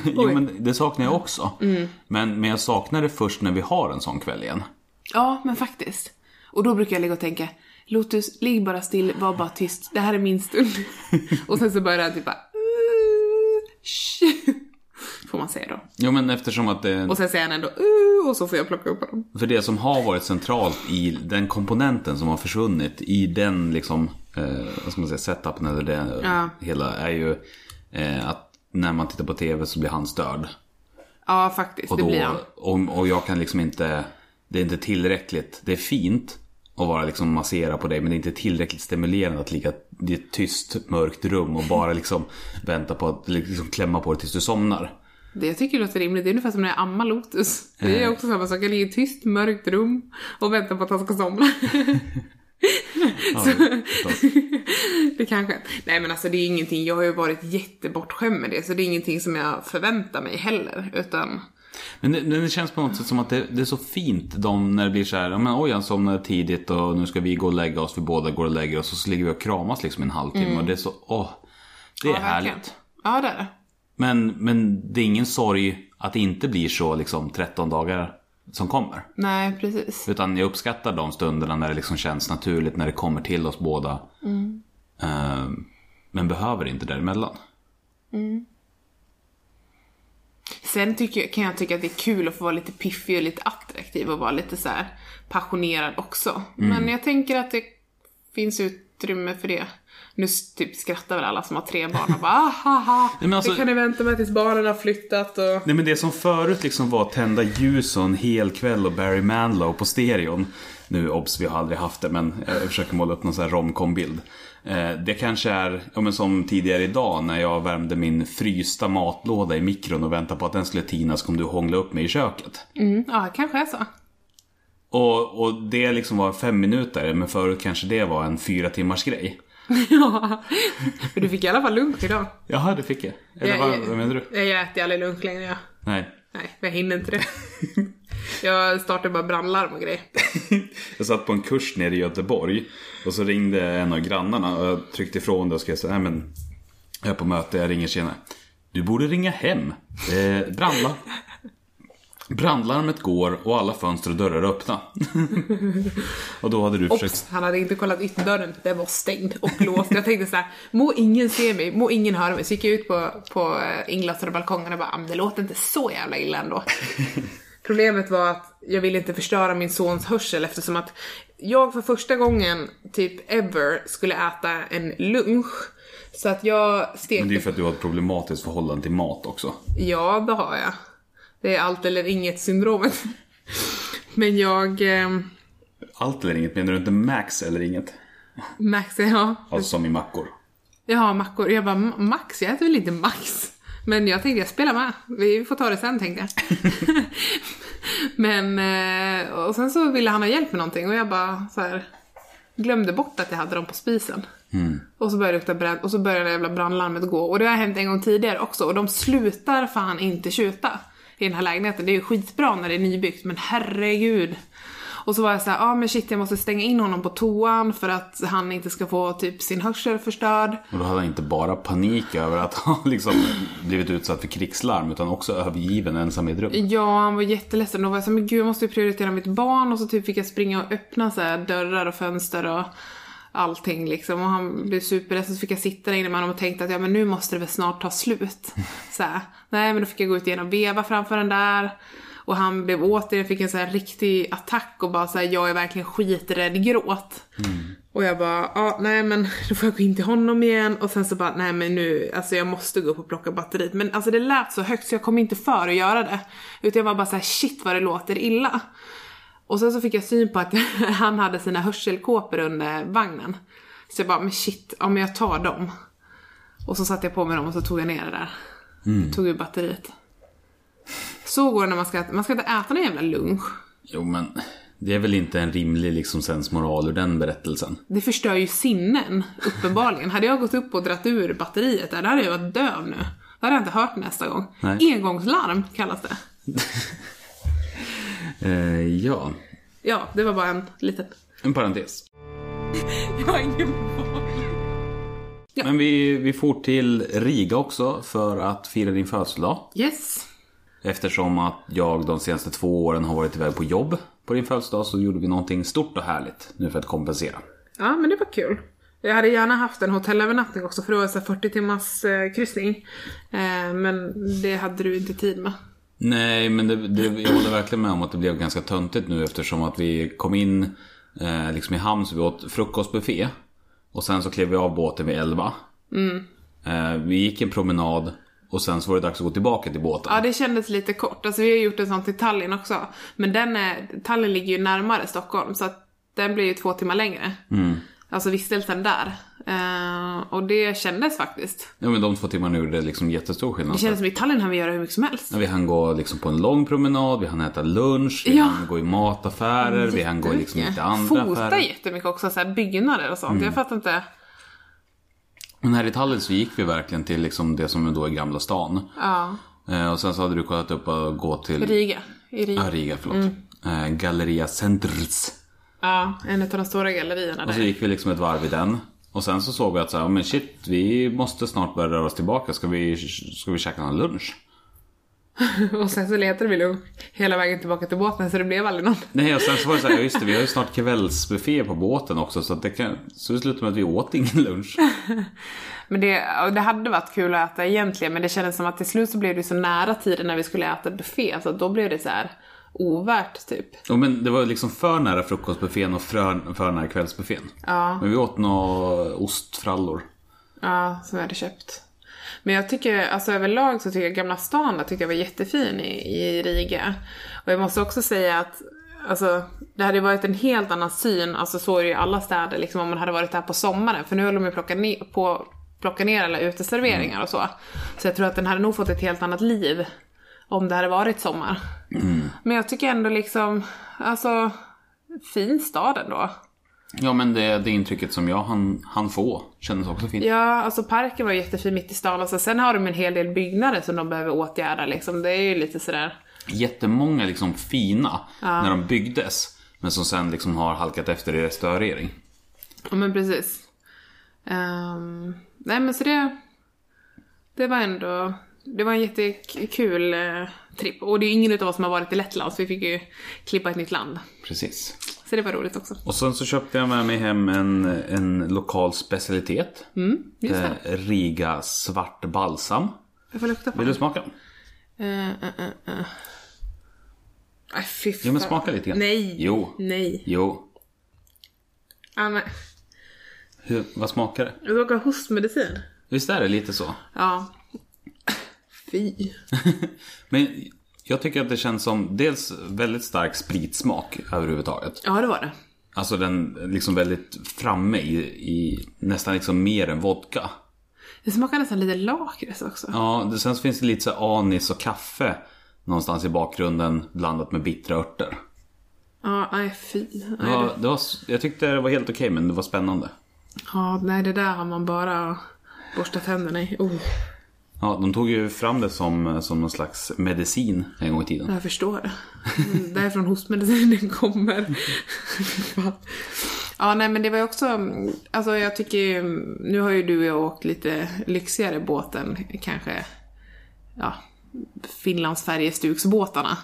S1: jo men det saknar jag också. Men, men jag saknar det först när vi har en sån kväll igen.
S2: Ja, men faktiskt. Och då brukar jag ligga och tänka, Lotus, ligg bara still, var bara tyst. Det här är min stund. och sen så börjar han typ bara... Får man säga då.
S1: Jo men eftersom att det...
S2: Och sen säger han ändå uh, och så får jag plocka upp honom.
S1: För det som har varit centralt i den komponenten som har försvunnit i den liksom, eh, vad ska man säga, setupen eller det
S2: Ja.
S1: hela är ju eh, att när man tittar på tv så blir han störd.
S2: Ja, faktiskt.
S1: Och,
S2: det
S1: då,
S2: blir han.
S1: och, och jag kan liksom inte, det är inte tillräckligt, det är fint att vara liksom massera på dig men det är inte tillräckligt stimulerande att ligga i ett tyst mörkt rum och bara liksom vänta på att liksom klämma på dig tills du somnar.
S2: Det jag tycker låter rimligt. Det är ungefär som när jag ammar Lotus. Det är också samma sak. Jag ligger i ett tyst, mörkt rum och väntar på att han ska somna.
S1: Ja,
S2: det kanske. Nej men alltså det är ingenting. Jag har ju varit jättebortskämd med det. Så det är ingenting som jag förväntar mig heller. Utan
S1: Men det, det känns på något sätt som att det, det är så fint de, när det blir så här, men oj han somnar tidigt och nu ska vi gå och lägga oss, vi båda går och lägger oss och så ligger vi och kramas liksom en halvtimme och det är så, åh, det är
S2: Mm. Ja, verkligen.
S1: härligt.
S2: Ja det är det.
S1: Men, men det är ingen sorg att det inte blir så liksom 13 dagar som kommer.
S2: Nej precis.
S1: Utan jag uppskattar de stunderna när det liksom känns naturligt, när det kommer till oss båda.
S2: Mm.
S1: Eh, men behöver inte däremellan.
S2: Sen tycker, kan jag tycka att det är kul att få vara lite piffig och lite attraktiv och vara lite så här passionerad också.
S1: Mm.
S2: Men jag tänker att det finns utrymme för det. Nu typ skrattar väl alla som har tre barn och bara ah, ha, ha.
S1: Nej, alltså-
S2: Det kan ni vänta med tills barnen har flyttat och...
S1: Nej men det som förut liksom var tända ljus och en hel kväll och Barry Manilow på stereon. Nu obs, vi har aldrig haft det men jag försöker måla upp någon sån här romcom-bild. Eh, Det kanske är, ja, men som tidigare idag när jag värmde min frysta matlåda i mikron och väntade på att den skulle tina så kom du hångla upp mig i köket.
S2: Mm, ja, kanske är så.
S1: Och, och det liksom var fem minuter men förut kanske det var en fyra timmars grej.
S2: ja. Men du fick i alla fall lunch idag.
S1: Jaha, det fick jag. Eller
S2: Jag-
S1: vad, vad menar du?
S2: Jag äter aldrig lunch längre. Jag.
S1: Nej.
S2: Nej, jag hinner inte det. Jag startar bara brandlarm och grejer.
S1: Jag satt på en kurs nere i Göteborg och så ringde en av grannarna och jag tryckte ifrån det och skrev så här, men jag är på möte, jag ringer senare. Du borde ringa hem. Eh, brandlarm. Brandlarmet går och alla fönster och dörrar är öppna. och då hade du försökt...
S2: Ops, han hade inte kollat ytterdörren. Den var stängd och låst. Jag tänkte så här, må ingen se mig, må ingen höra mig. Så gick jag ut på, på eh, inglasade balkongen och bara, "Ah, men det låter inte så jävla illa ändå. Problemet var att jag ville inte förstöra min sons hörsel eftersom att jag för första gången, typ ever, skulle äta en lunch. Så att jag stekte...
S1: Men det är ju för att du har ett problematiskt förhållande till mat också.
S2: Ja, det har jag. Det är allt eller inget syndromet. Men jag... Eh,
S1: Allt eller inget, menar du inte max eller inget?
S2: Max, ja.
S1: Alltså som i mackor.
S2: Jaha, mackor. Jag bara, "M- Max? Jag äter väl inte Max? Men jag tänkte, jag spelar med. Vi får ta det sen, tänkte jag. Men, eh, och sen så ville han ha hjälp med någonting och jag bara så här glömde bort att jag hade dem på spisen. Och så började det lukta bränd och så började det jävla brandlarmet gå. Och det har hänt en gång tidigare också och de slutar fan inte tjuta i den här lägenheten. Det är ju skitbra när det är nybyggt men herregud. Och så var jag såhär, ja ah, men shit jag måste stänga in honom på toan för att han inte ska få typ sin hörsel förstörd.
S1: Och då hade han inte bara panik över att ha liksom blivit utsatt för krigslarm utan också övergiven ensam i ett rum.
S2: Ja, han var jätteledsen. Då var jag såhär, men gud jag måste ju prioritera mitt barn. Och så typ fick jag springa och öppna så här dörrar och fönster och allting liksom. Och han blev superledsen. Så fick jag sitta där inne med honom och tänkte att ja men nu måste det väl snart ta slut. Så här. Nej men då fick jag gå ut igen och veva framför den där. Och han blev återigen, fick en så här riktig attack och bara såhär, jag är verkligen skiträdd gråt. Och jag bara, ja nej men då får jag gå in till honom igen och sen så bara, nej men nu, alltså jag måste gå upp och plocka batteriet. Men alltså det lät så högt så jag kom inte för att göra det. Utan jag var bara så här, shit vad det låter illa. Och sen så fick jag syn på att han hade sina hörselkåpor under vagnen. Så jag bara, men shit, men jag tar dem. Och så satte jag på mig dem och så tog jag ner det där. Tog ur batteriet. Så går det när man ska äta, man ska inte äta någon jävla lunch.
S1: Jo men det är väl inte en rimlig liksom sensmoral ur den berättelsen.
S2: Det förstör ju sinnen, uppenbarligen. hade jag gått upp och dratt ur batteriet där, då hade jag varit döv nu. Då hade jag inte hört nästa gång.
S1: Nej.
S2: Engångslarm kallas det.
S1: Eh, ja,
S2: Ja, det var bara en liten...
S1: en parentes.
S2: Jag har ingen. Ja.
S1: Men vi, vi for till Riga också för att fira din födelsedag.
S2: Yes.
S1: Eftersom att jag de senaste två åren har varit iväg på jobb på din födelsedag så gjorde vi någonting stort och härligt nu för att kompensera.
S2: Ja, men det var kul. Jag hade gärna haft en hotellövernattning också för det var så här 40 timmars eh, kryssning. Eh, men det hade du inte tid med.
S1: Nej, men det, det, jag håller verkligen med om att det blev ganska töntigt nu eftersom att vi kom in eh, liksom i hamn så vi åt frukostbuffé. Och sen så klev vi av båten vid 11. Eh, vi gick en promenad och sen så var det dags att gå tillbaka till båten.
S2: Ja, det kändes lite kort. Alltså vi har gjort en sån till Tallinn också. Men den är, Tallinn ligger ju närmare Stockholm så att den blir ju två timmar längre. Alltså vistelsen där. Eh, och det kändes faktiskt.
S1: Ja, men de två timmarna gjorde liksom jättestor skillnad.
S2: Det kändes som i Tallinn hann vi göra hur mycket som helst.
S1: Ja, Vi hann gå liksom på en lång promenad, vi hann äta lunch, vi
S2: Ja.
S1: hann gå i mataffärer, vi hann gå i liksom lite andra
S2: Fota
S1: affärer.
S2: jättemycket också, så här byggnader och sånt.
S1: Mm.
S2: Jag fattar inte.
S1: Men här i Tallinn så gick vi verkligen till liksom det som då är Gamla stan.
S2: Ja.
S1: Eh, och sen så hade du kollat upp att gå till
S2: Riga. I Riga.
S1: Ja, Riga, förlåt.
S2: Mm.
S1: Eh, Galleria Centrs.
S2: Ja, en av de stora gallerierna
S1: Och så
S2: där.
S1: gick vi liksom ett varv i den. Och sen så såg vi att så här, men shit, vi måste snart börja röra oss tillbaka. Ska vi, ska vi käka någon lunch?
S2: Och sen så letade vi nog hela vägen tillbaka till båten så det blev aldrig någon.
S1: Nej, och sen så var det så här, just det, vi har ju snart kvällsbuffé på båten också. Så, det, kan, så det slutade med att vi åt ingen lunch.
S2: Men det, det hade varit kul att äta egentligen men det kändes som att till slut så blev det så nära tiden när vi skulle äta buffé så då blev det så här ovärt typ.
S1: Ja, men det var liksom för nära frukostbuffén och för, för nära kvällsbuffén.
S2: Ja.
S1: Men vi åt några ostfrallor.
S2: Ja, som jag hade köpt. Men jag tycker, alltså överlag så tycker jag Gamla stan där tycker jag var jättefin i, i Riga. Och jag måste också säga att Alltså, det hade varit en helt annan syn, alltså så är det i alla städer liksom om man hade varit där på sommaren. För nu håller de ju plocka ner, på, plocka ner alla uteserveringar och så. Så jag tror att den hade nog fått ett helt annat liv om det hade varit sommar. Men jag tycker ändå liksom, alltså, fin stad ändå.
S1: Ja, men det, det intrycket som jag han, han få kändes också fint.
S2: Ja, alltså parken var jättefin mitt i stan och så sen har de en hel del byggnader som de behöver åtgärda liksom. Det är ju lite sådär.
S1: Jättemånga liksom fina när de byggdes. Men som sen liksom har halkat efter i restaurering.
S2: Ja men precis. Ehm, nej men så det, det var ändå, det var en jättekul uh, tripp. Och det är ingen utav oss som har varit i Lettland så vi fick ju klippa ett nytt land.
S1: Precis.
S2: Så det var roligt också.
S1: Och sen så köpte jag med mig hem en, en lokal specialitet.
S2: Just det.
S1: Eh, Riga svart balsam.
S2: Jag får lukta på
S1: Vill du smaka?
S2: Uh, uh, uh, uh. Aj fy
S1: Jo men
S2: fan.
S1: smaka lite grann.
S2: Nej.
S1: Jo.
S2: Nej.
S1: Jo.
S2: Ja, men,
S1: Hur, vad smakar det?
S2: råkar ha hostmedicin.
S1: Visst är det lite så?
S2: Ja. Fy.
S1: Men jag tycker att det känns som dels väldigt stark spritsmak överhuvudtaget.
S2: Ja, det var det.
S1: Alltså den liksom väldigt framme i, i nästan liksom mer än vodka.
S2: Det smakar nästan lite lakrits också.
S1: Ja, det, sen så finns det lite så anis och kaffe någonstans i bakgrunden blandat med bittra örter.
S2: Ja, nej fy.
S1: Det var,
S2: det,
S1: det var, jag tyckte det var helt okej men det var spännande.
S2: ja, nej, det där har man bara borstat tänderna i. Oh,
S1: Ja, de tog ju fram det som, som någon slags medicin en gång i tiden.
S2: jag förstår mm, det. Därifrån hostmedicinen kommer. ja, nej men det var ju också, alltså jag tycker ju, nu har ju du och jag åkt lite lyxigare båten, kanske, ja, Finlands färjestuksbåtarna.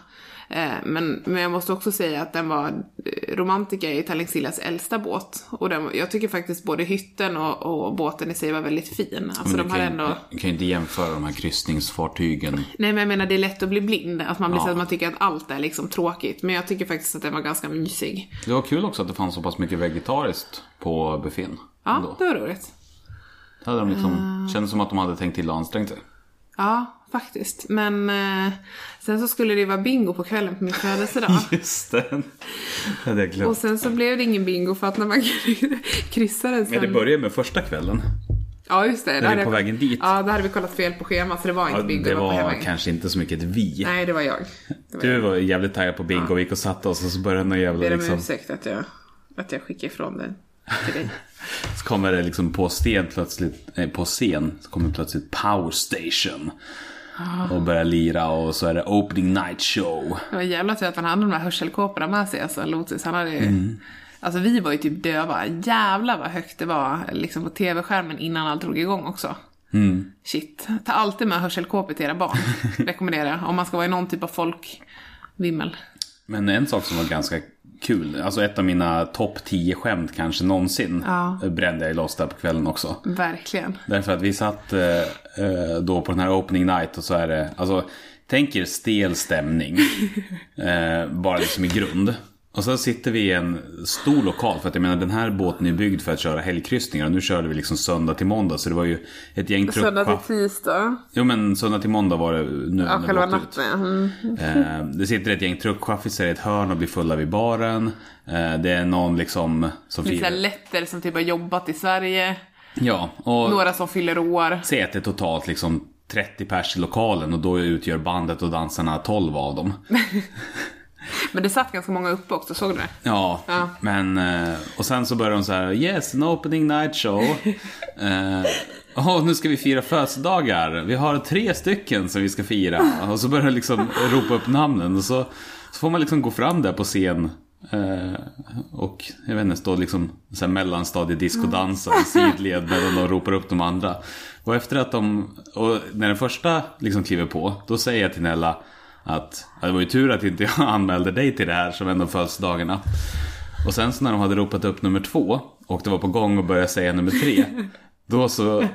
S2: Men, men jag måste också säga att den var, eh, Romantica är Tallink Siljas äldsta båt. Och den, jag tycker faktiskt både hytten och, och båten i sig var väldigt fin. Alltså
S1: Men
S2: de
S1: kan,
S2: ändå...
S1: kan ju inte jämföra de här kryssningsfartygen.
S2: Nej men jag menar det är lätt att bli blind. Att man blir
S1: Ja.
S2: så att man tycker att allt är liksom tråkigt. Men jag tycker faktiskt att den var ganska mysig.
S1: Det var kul också att det fanns så pass mycket vegetariskt på buffén.
S2: Ja,
S1: ändå.
S2: det var roligt.
S1: Det hade de liksom,
S2: Ah.
S1: kändes som att de hade tänkt till och ansträngt sig.
S2: Ja, faktiskt. Men eh, sen så skulle det vara bingo på kvällen på min födelsedag.
S1: Just det. Det hade jag glömt.
S2: Och sen så blev det ingen bingo för att när man kryssade sen...
S1: Men det började med första kvällen.
S2: Ja, just det. Där
S1: vi
S2: hade
S1: på
S2: jag-
S1: vägen dit.
S2: Ja, där hade vi kollat fel på schemat så det var inte
S1: Ja,
S2: bingo.
S1: det var
S2: hemvägen.
S1: kanske inte så mycket vi.
S2: Nej, det var jag. Det var
S1: Du
S2: jag.
S1: var jävligt taggad på bingo, vi gick och satte oss och så började någon
S2: Ber
S1: jävla
S2: om
S1: liksom,
S2: ursäkt att jag, att jag skickade ifrån den till dig.
S1: så kommer det liksom på scen plötsligt, nej, på scen så kommer plötsligt Power Station.
S2: Ah.
S1: Och börjar lira och så är det Opening Night Show.
S2: Det var jävla tur att han hade de här hörselkåporna med sig, alltså Lotus. Han hade ju...
S1: Mm.
S2: Alltså vi var ju typ döva. Jävlar vad högt det var liksom på tv-skärmen innan allt drog igång också.
S1: Mm.
S2: Shit. Ta alltid med hörselkåpor till era barn. Rekommenderar jag. Om man ska vara i någon typ av folkvimmel.
S1: Men en sak som var ganska kul. Alltså ett av mina topp 10 skämt kanske någonsin.
S2: Ja.
S1: Brände jag loss där på kvällen också.
S2: Verkligen.
S1: Därför att vi satt eh, eh, då på den här opening night och så är det, alltså tänk er stel stämning. eh, bara liksom i grund. Och så sitter vi i en stor lokal, för att jag menar den här båten är byggd för att köra helgkryssningar. Och nu körde vi liksom söndag till måndag, så det var ju ett gäng
S2: Söndag till tisdag.
S1: Jo men söndag till måndag var det nu
S2: Ja,
S1: när
S2: själva natten. Mm.
S1: Eh, det sitter ett gäng truckchaffisar i ett hörn och blir fulla vid baren. Eh, det är någon liksom som
S2: Lite
S1: firar.
S2: lätter som typ har jobbat i Sverige.
S1: Ja, och
S2: Några som fyller år.
S1: säg att det är totalt liksom 30 pers i lokalen och då utgör bandet och dansarna 12 av dem.
S2: Men det satt ganska många uppe också, såg du det?
S1: Ja,
S2: Ja.
S1: men eh, och sen så börjar de så här Yes, an opening night show. eh, Åh, nu ska vi fira födelsedagar. Vi har tre stycken som vi ska fira. Och så börjar de liksom ropa upp namnen. Och så, så får man liksom gå fram där på scen. Eh, och jag vet inte, stå liksom så här mellanstadiediscodansa i sidled medan de ropar upp de andra. Och efter att de, och när den första liksom kliver på, då säger jag till Nella att det var ju tur att inte jag anmälde dig till det här som av födelsedagarna. Och sen så när de hade ropat upp nummer två och det var på gång att börja säga nummer tre. Då så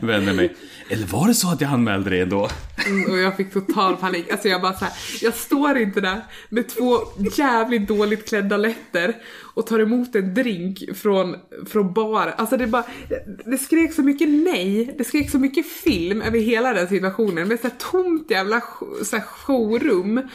S1: vände jag mig. Eller var det så att jag anmälde dig ändå?
S2: Mm, Och jag fick total panik. Alltså jag bara så här, jag står inte där med två jävligt dåligt klädda letter och tar emot en drink från, från baren. Alltså det bara, det skrek så mycket nej, det skrek så mycket film över hela den situationen med så här tomt jävla så här showroom.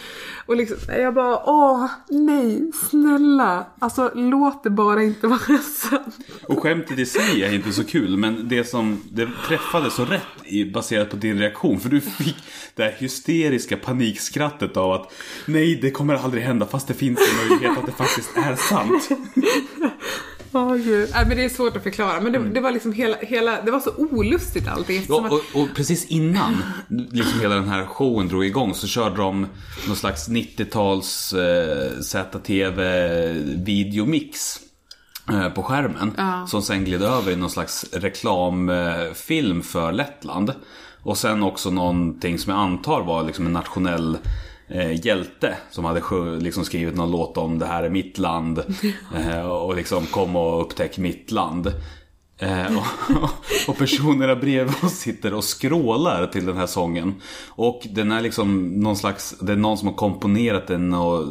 S2: Och liksom, jag bara, åh, nej, snälla, alltså låt det bara inte vara sant.
S1: Och skämtet i sig är inte så kul, men det som det träffade så rätt i, baserat på din reaktion. För du fick det här hysteriska panikskrattet av att nej, det kommer aldrig hända fast det finns en möjlighet att det faktiskt är sant.
S2: Åh gud. Nej men det är svårt att förklara, men det, det var liksom hela, hela, det var så olustigt allting.
S1: Ja, och, och precis innan liksom hela den här showen drog igång så körde de någon slags 90-tals eh, ZTV videomix eh, på skärmen.
S2: Ja.
S1: Som sen gled över i någon slags reklamfilm för Lettland. Och sen också någonting som jag antar var liksom en nationell eh, hjälte som hade liksom skrivit någon låt om det här är mitt land. Eh, och liksom kom och upptäck mitt land. Eh, och, och personerna bredvid oss sitter och skrålar till den här sången. Och den är liksom någon slags, det är någon som har komponerat den och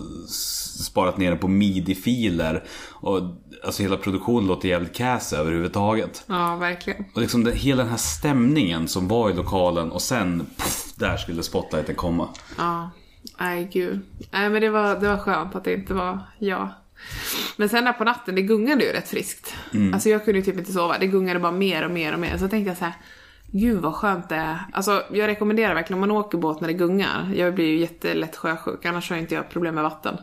S1: sparat ner den på midi-filer. Och alltså hela produktionen låter jävligt cass överhuvudtaget.
S2: Ja, verkligen.
S1: Och liksom den, hela den här stämningen som var i lokalen och sen, puff, där skulle spotlighten komma.
S2: Ja, nej gud. Nej men det var, det var skönt att det inte var jag. Men sen där på natten, det gungade ju rätt friskt. Alltså jag kunde ju typ inte sova, det gungade bara mer och mer och mer. Så tänkte jag så här, gud vad skönt det är. Alltså jag rekommenderar verkligen om man åker båt när det gungar. Jag blir ju jättelätt sjösjuk, annars har jag inte jag problem med vatten.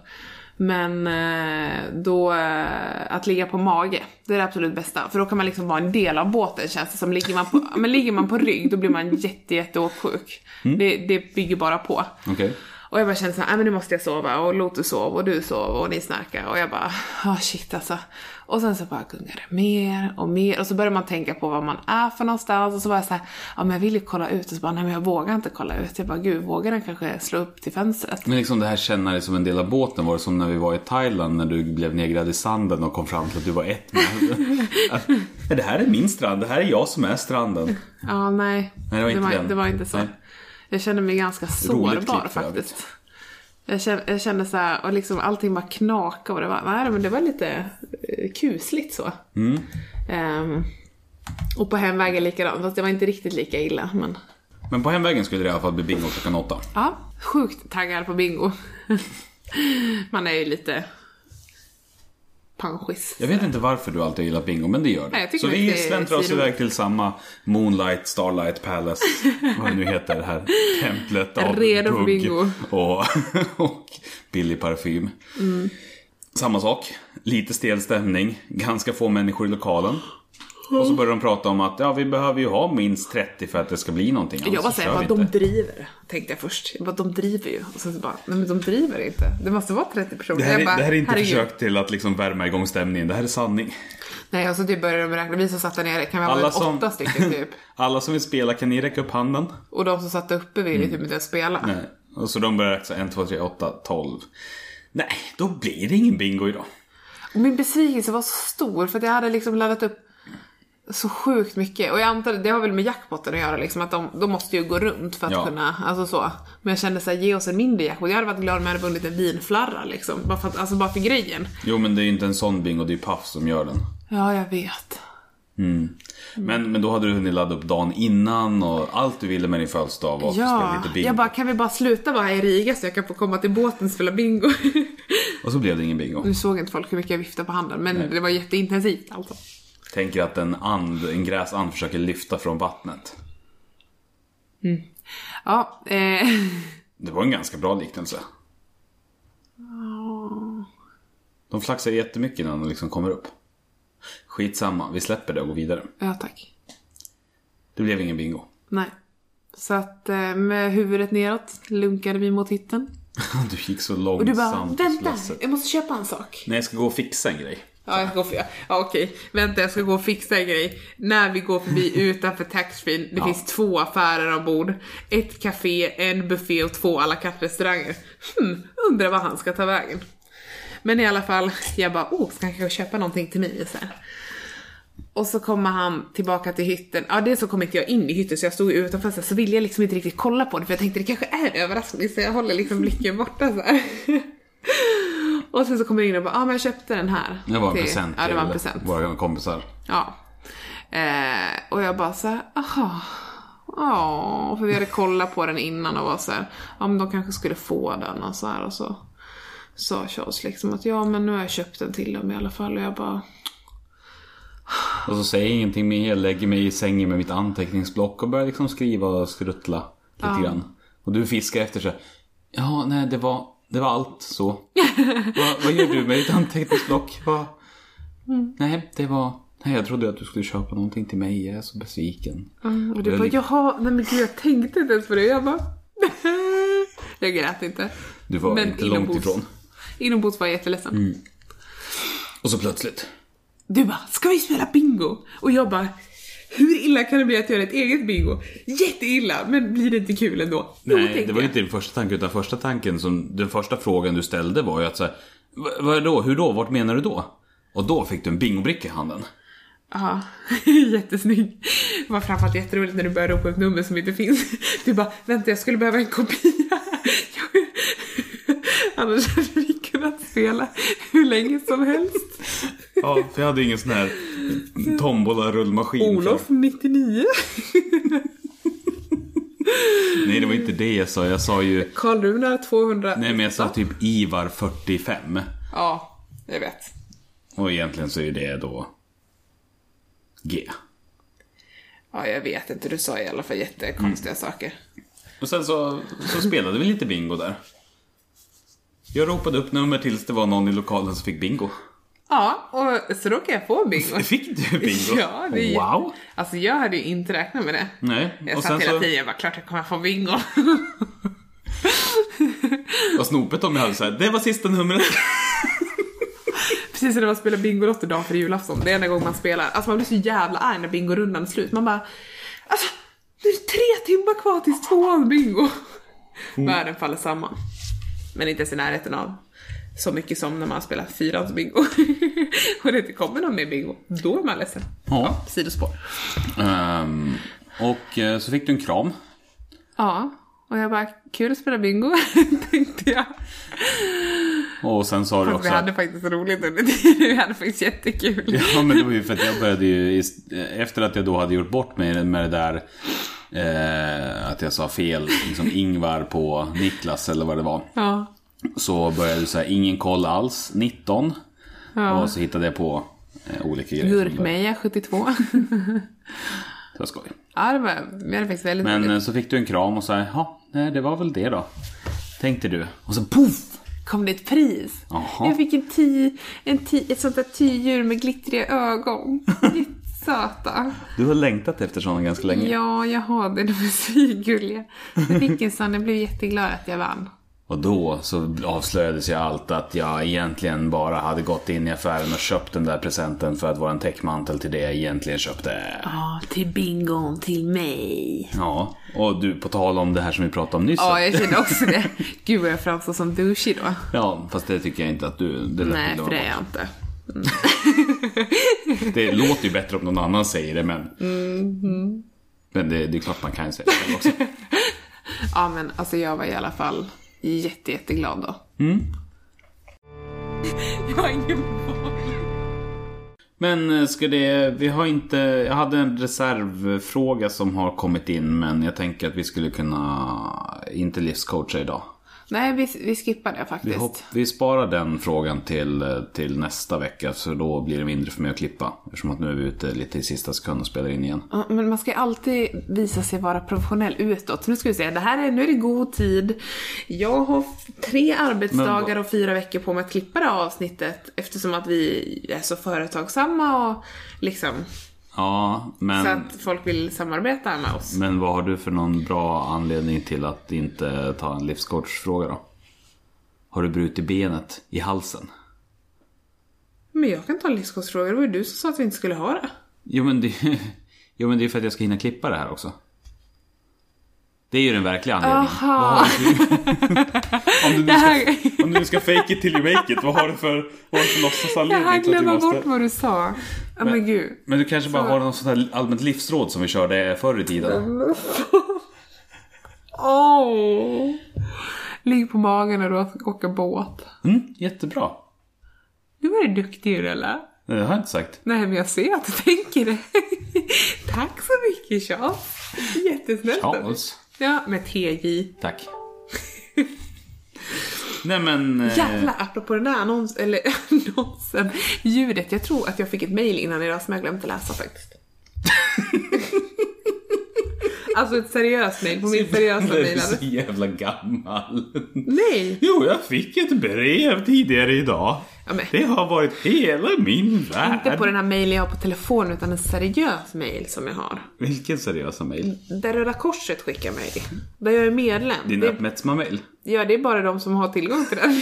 S2: Men eh, då, eh, att ligga på mage, det är det absolut bästa. För då kan man liksom vara en del av båten känns det som. Ligger man på, men ligger man på rygg då blir man jätte, jätte åksjuk. Det, det bygger bara på.
S1: Okej?
S2: Och jag bara kände såhär, "Nej, men nu måste jag sova och Lotus sov och du sov och ni snarkar och jag bara, ah shit alltså. Och sen så bara gungar det mer och mer och så börjar man tänka på vad man är för någonstans och så var jag såhär, ja men jag vill ju kolla ut och så bara, nej men jag vågar inte kolla ut. Jag bara, gud vågar den kanske slå upp till fönstret?
S1: Men liksom det här känna dig som en del av båten var det som när vi var i Thailand när du blev nedgrävd i sanden och kom fram till att du var ett med. Att, "Ja, det här är min strand, det här är jag som är stranden.
S2: Ja, nej.
S1: Nej, det var inte
S2: var,
S1: den.
S2: det var inte så.
S1: Nej.
S2: Jag kände mig ganska sårbar
S1: klipp
S2: faktiskt. Jag kände, jag kände så här, och liksom allting bara knakade och det var, nej men det var lite eh, kusligt så.
S1: Mm.
S2: Ehm, och på hemvägen likadant, fast det var inte riktigt lika illa. Men
S1: Men på hemvägen skulle det i alla fall bli bingo klockan åtta.
S2: ja, sjukt taggad på bingo. Man är ju lite panschis.
S1: Jag vet inte varför du alltid har gillat bingo, men det gör
S2: tycker
S1: Så vi släntrar oss iväg till samma Moonlight, Starlight Palace, vad det nu heter, det här templet av
S2: Redo för bingo.
S1: Och, och billig parfym.
S2: Mm.
S1: Samma sak, lite stel stämning, ganska få människor i lokalen. Och så börjar de prata om att ja, vi behöver ju ha minst 30 för att det ska bli någonting.
S2: Jag
S1: annars
S2: bara
S1: så
S2: säger
S1: kör
S2: bara,
S1: vi
S2: de driver. Tänkte jag först. Jag bara, de driver ju. Och sen så bara, nej men de driver inte. Det måste vara 30 personer.
S1: Det här, är,
S2: bara,
S1: det här är inte
S2: herregud.
S1: försök till att liksom värma igång stämningen, det här är sanning.
S2: Nej, och så typ började de räkna. Vi som satt där nere, kan vi ha
S1: Alla som-
S2: åtta stycken typ.
S1: Alla som vill spela, kan ni räcka upp handen?
S2: Och de som satt uppe ville typ inte ens spela.
S1: Mm. Nej. Och så de börjar räkna 1, 2, 3, 8, 12. Nej, då blir det ingen bingo idag.
S2: Och min besvikelse var så stor för att jag hade liksom laddat upp så sjukt mycket. Och jag antar det har väl med jackpotten att göra liksom, att de, de måste ju gå runt för att
S1: Ja.
S2: kunna, alltså så. Men jag kände såhär, ge oss en mindre jackpot. Jag hade varit glad om jag hade vunnit en vinflarra liksom. Bara för, att, alltså bara för grejen.
S1: Jo, men det är ju inte en sån bingo, det är ju Puff som gör den.
S2: Ja, jag vet.
S1: Men, men då hade du hunnit ladda upp dagen innan och allt du ville med din födelsedag var att spela
S2: Ja,
S1: lite bingo.
S2: jag bara, kan vi bara sluta vara här i Riga så jag kan få komma till båten och spela bingo?
S1: Och så blev det ingen bingo.
S2: nu såg inte folk hur mycket jag viftade på handen, men det var jätteintensivt alltså.
S1: Tänker att en and, en gräsand försöker lyfta från vattnet.
S2: Ja, eh,
S1: Det var en ganska bra liknelse. De flaxar jättemycket innan de liksom kommer upp. Skitsamma, vi släpper det och går vidare.
S2: ja tack.
S1: Det blev ingen bingo.
S2: Nej. Så att eh, med huvudet neråt lunkade vi mot hytten.
S1: Du gick så
S2: Och
S1: långsamt
S2: du bara,
S1: och
S2: vänta, jag måste köpa en sak.
S1: Nej, jag ska gå och fixa en grej.
S2: Ja, jag ska gå för, ja okej. Vänta, jag ska gå och fixa en grej. När vi går förbi utanför taxfree, det finns två affärer ombord. Ett café, en buffé och två à la carte restauranger. Hmm, undrar vad han ska ta vägen. Men i alla fall, jag bara, oh, ska han kanske köpa någonting till mig så här. Och så kommer han tillbaka till hytten. Ja, dels så kom inte jag in i hytten så jag stod utanför så, här, så ville jag liksom inte riktigt kolla på det för jag tänkte det kanske är en överraskning så jag håller liksom blicken borta så här. Och sen så kommer jag in och bara, ja ah, men jag köpte den här.
S1: Det var en
S2: till-
S1: present
S2: Ja, det var en present.
S1: våra kompisar.
S2: Ja. Eh, och jag bara så här, aha. Ja, för vi hade kollat på den innan och var så här, ja men de kanske skulle få den och så här och så sa Charles liksom att ja men nu har jag köpt den till dem i alla fall och jag bara,
S1: Och så säger jag ingenting mer, jag lägger mig i sängen med mitt anteckningsblock och börjar liksom skriva och skruttla lite grann. Och du fiskar efter så här, ja nej det var, det var allt så. vad, vad gör du med ditt anteckningsblock? Vad? Nej, det var, nej jag trodde att du skulle köpa någonting till mig, jag är så besviken.
S2: och du
S1: Jag
S2: bara, jaha, nej men gud jag tänkte inte ens på det. Jag bara, jag grät inte.
S1: Du var
S2: Men
S1: inte långt
S2: inombords.
S1: ifrån. Mm.
S2: Inombords var jag jätteledsen.
S1: Och så plötsligt,
S2: Du bara, ska vi spela bingo? Och jag bara, hur illa kan det bli att göra ett eget bingo? Jätteilla, men blir det inte kul ändå? Jo,
S1: Nej, det var ju inte din första tanke, utan första tanken som, den första frågan du ställde var ju att säga, vad då, hur då, vart menar du då? Och då fick du en bingobricka i handen.
S2: Ja, jättesnygg. Det var framförallt jätteroligt när du började ropa upp nummer som inte finns. Du bara, vänta jag skulle behöva en kopia. Annars hade vi kunnat spela hur länge som helst.
S1: Ja, för jag hade ingen sån här tombola-rullmaskin.
S2: Olof, 99.
S1: Nej, det var inte det jag sa. Jag sa ju...
S2: Karl Runar, 200.
S1: Nej, men jag sa typ Ivar 45.
S2: Ja, jag vet.
S1: Och egentligen så är det då... G.
S2: Ja, jag vet inte. Du sa i alla fall jättekonstiga
S1: Mm.
S2: saker.
S1: Och sen så, så spelade vi lite bingo där. Jag ropade upp nummer tills det var någon i lokalen som fick bingo.
S2: Ja, och så råkade jag få bingo.
S1: Fick du bingo?
S2: Ja, det är
S1: Wow!
S2: Alltså jag hade ju inte räknat med det.
S1: Nej,
S2: Jag
S1: och
S2: satt hela
S1: så
S2: tiden jag bara, klart jag kommer få bingo.
S1: var snopet om jag hade såhär, det var sista numret.
S2: Precis när det var att spela Bingolotto dagen för julafton. Det är enda gången man spelar. Alltså man blir så jävla arg när bingorundan är slut. Man bara, alltså nu är det tre timmar kvar tills tvåan bingo.
S1: Mm.
S2: Världen faller samman. Men inte ens i närheten av så mycket som när man spelar fyrans bingo. och det inte kommer någon mer bingo. Då är man ledsen.
S1: Ja.
S2: Sidospår.
S1: Ehm, och eh, så fick du en kram.
S2: Ja, och jag bara, kul att spela bingo, tänkte jag.
S1: Och sen sa du också
S2: vi hade faktiskt roligt under tiden. Vi hade faktiskt jättekul.
S1: Ja men det var ju för att jag började ju, efter att jag då hade gjort bort mig med det där eh, att jag sa fel, liksom Ingvar på Niklas eller vad det var.
S2: Ja.
S1: Så började du säga ingen koll alls, 19.
S2: Ja.
S1: Och så hittade jag på eh, olika grejer.
S2: Gurkmeja 72.
S1: Det var skoj.
S2: ja, det var, vi hade faktiskt väldigt
S1: Men
S2: roligt.
S1: eh, så fick du en kram och sa ja, nej, det var väl det då. Tänkte du. Och så poff!
S2: Kom det ett pris?
S1: Jaha.
S2: Jag fick en ty, en ty, ett sånt där tydjur med glittriga ögon. Jättesöta.
S1: Du har längtat efter sådana ganska länge.
S2: Ja, jag har det. De är en sån, jag blev jätteglad att jag vann.
S1: Och då så avslöjades ju allt att jag egentligen bara hade gått in i affären och köpt den där presenten för att vara en täckmantel till det jag egentligen köpte.
S2: Ja, till bingon, till mig.
S1: Ja, och du, på tal om det här som vi pratade om nyss.
S2: Ja, jag kände också det. Gud vad jag framstår som douchig då.
S1: Ja, fast det tycker jag inte att du... Det
S2: Nej, för det är jag inte.
S1: Det låter ju bättre om någon annan säger det, men...
S2: Mm-hmm.
S1: Men det, det är klart man kan säga det också.
S2: Ja, men alltså jag var i alla fall jätte, jätteglad då. Jag har ingen
S1: Men eh, ska det... Vi har inte... Jag hade en reservfråga som har kommit in, men jag tänker att vi skulle kunna... Inte livscoacha idag.
S2: Nej, vi, vi skippar det
S1: Vi,
S2: faktiskt.
S1: hopp, vi sparar den frågan till, till nästa vecka, så då blir det mindre för mig att klippa. Eftersom att nu är vi ute lite i sista sekund och spelar in igen.
S2: Ja, men man ska ju alltid visa sig vara professionell utåt. Så nu ska vi se, det här är, nu är det god tid. Jag har tre arbetsdagar
S1: Men
S2: och fyra veckor på mig att klippa det här avsnittet eftersom att vi är så företagsamma och liksom
S1: Ja, men...
S2: så att folk vill samarbeta med oss.
S1: Men vad har du för någon bra anledning till att inte ta en livscoachfråga då? Har du brutit benet i halsen?
S2: Men jag kan ta en livscoachfråga, det var ju du som sa att vi inte skulle ha det.
S1: Jo men det, jo, men det är för att jag ska hinna klippa det här också. Det är ju den verkliga anledningen.
S2: Aha.
S1: Om, du nu
S2: här-
S1: ska, om du nu ska fake it till you make it, vad har du för, vad har du för
S2: Jag
S1: låtsasanledning
S2: hann
S1: att du
S2: glömma
S1: måste...
S2: bort vad du sa. Ja men gud.
S1: Men du kanske bara har något sånt här allmänt livsråd som vi körde förr i tiden?
S2: Åh! Ligg på magen när du åker båt.
S1: Mm, jättebra.
S2: Du duktig eller?
S1: Nej, Det har jag inte sagt.
S2: Nej men jag ser att du tänker det. Tack så mycket Charles. Jättesnällt av dig.
S1: Charles.
S2: Ja, med TJ.
S1: Tack. Nej men... eh,
S2: Jävlar, apropå den där annons, eller annonsen, ljudet. Jag tror att jag fick ett mail innan idag som jag glömde läsa faktiskt. alltså ett seriöst mail på min seriösa
S1: Du är
S2: mail.
S1: så jävla gammal.
S2: Nej!
S1: Jo, jag fick ett brev tidigare idag.
S2: Ja,
S1: Det har varit hela min värld.
S2: Inte på den här mailen jag har på telefon utan en seriös mail som jag har.
S1: Vilken seriösa mejl?
S2: Där Röda Korset skickar mig. Där jag är medlem.
S1: Din
S2: det,
S1: Uppmärksamma-mejl?
S2: ja, det är bara de som har tillgång till den.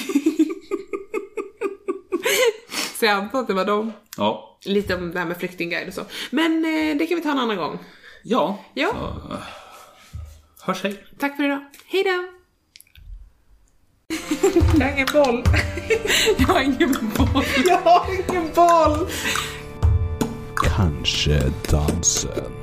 S2: så jag antar att det var de.
S1: Ja.
S2: Lite om det här med flyktingguide och så. Men eh, det kan vi ta en annan gång.
S1: Ja.
S2: Ja.
S1: Så, eh, hörs hej.
S2: Tack för idag. Hej då! Jag har ingen boll. Jag har ingen boll. Jag har ingen boll.
S3: Kanske dansen.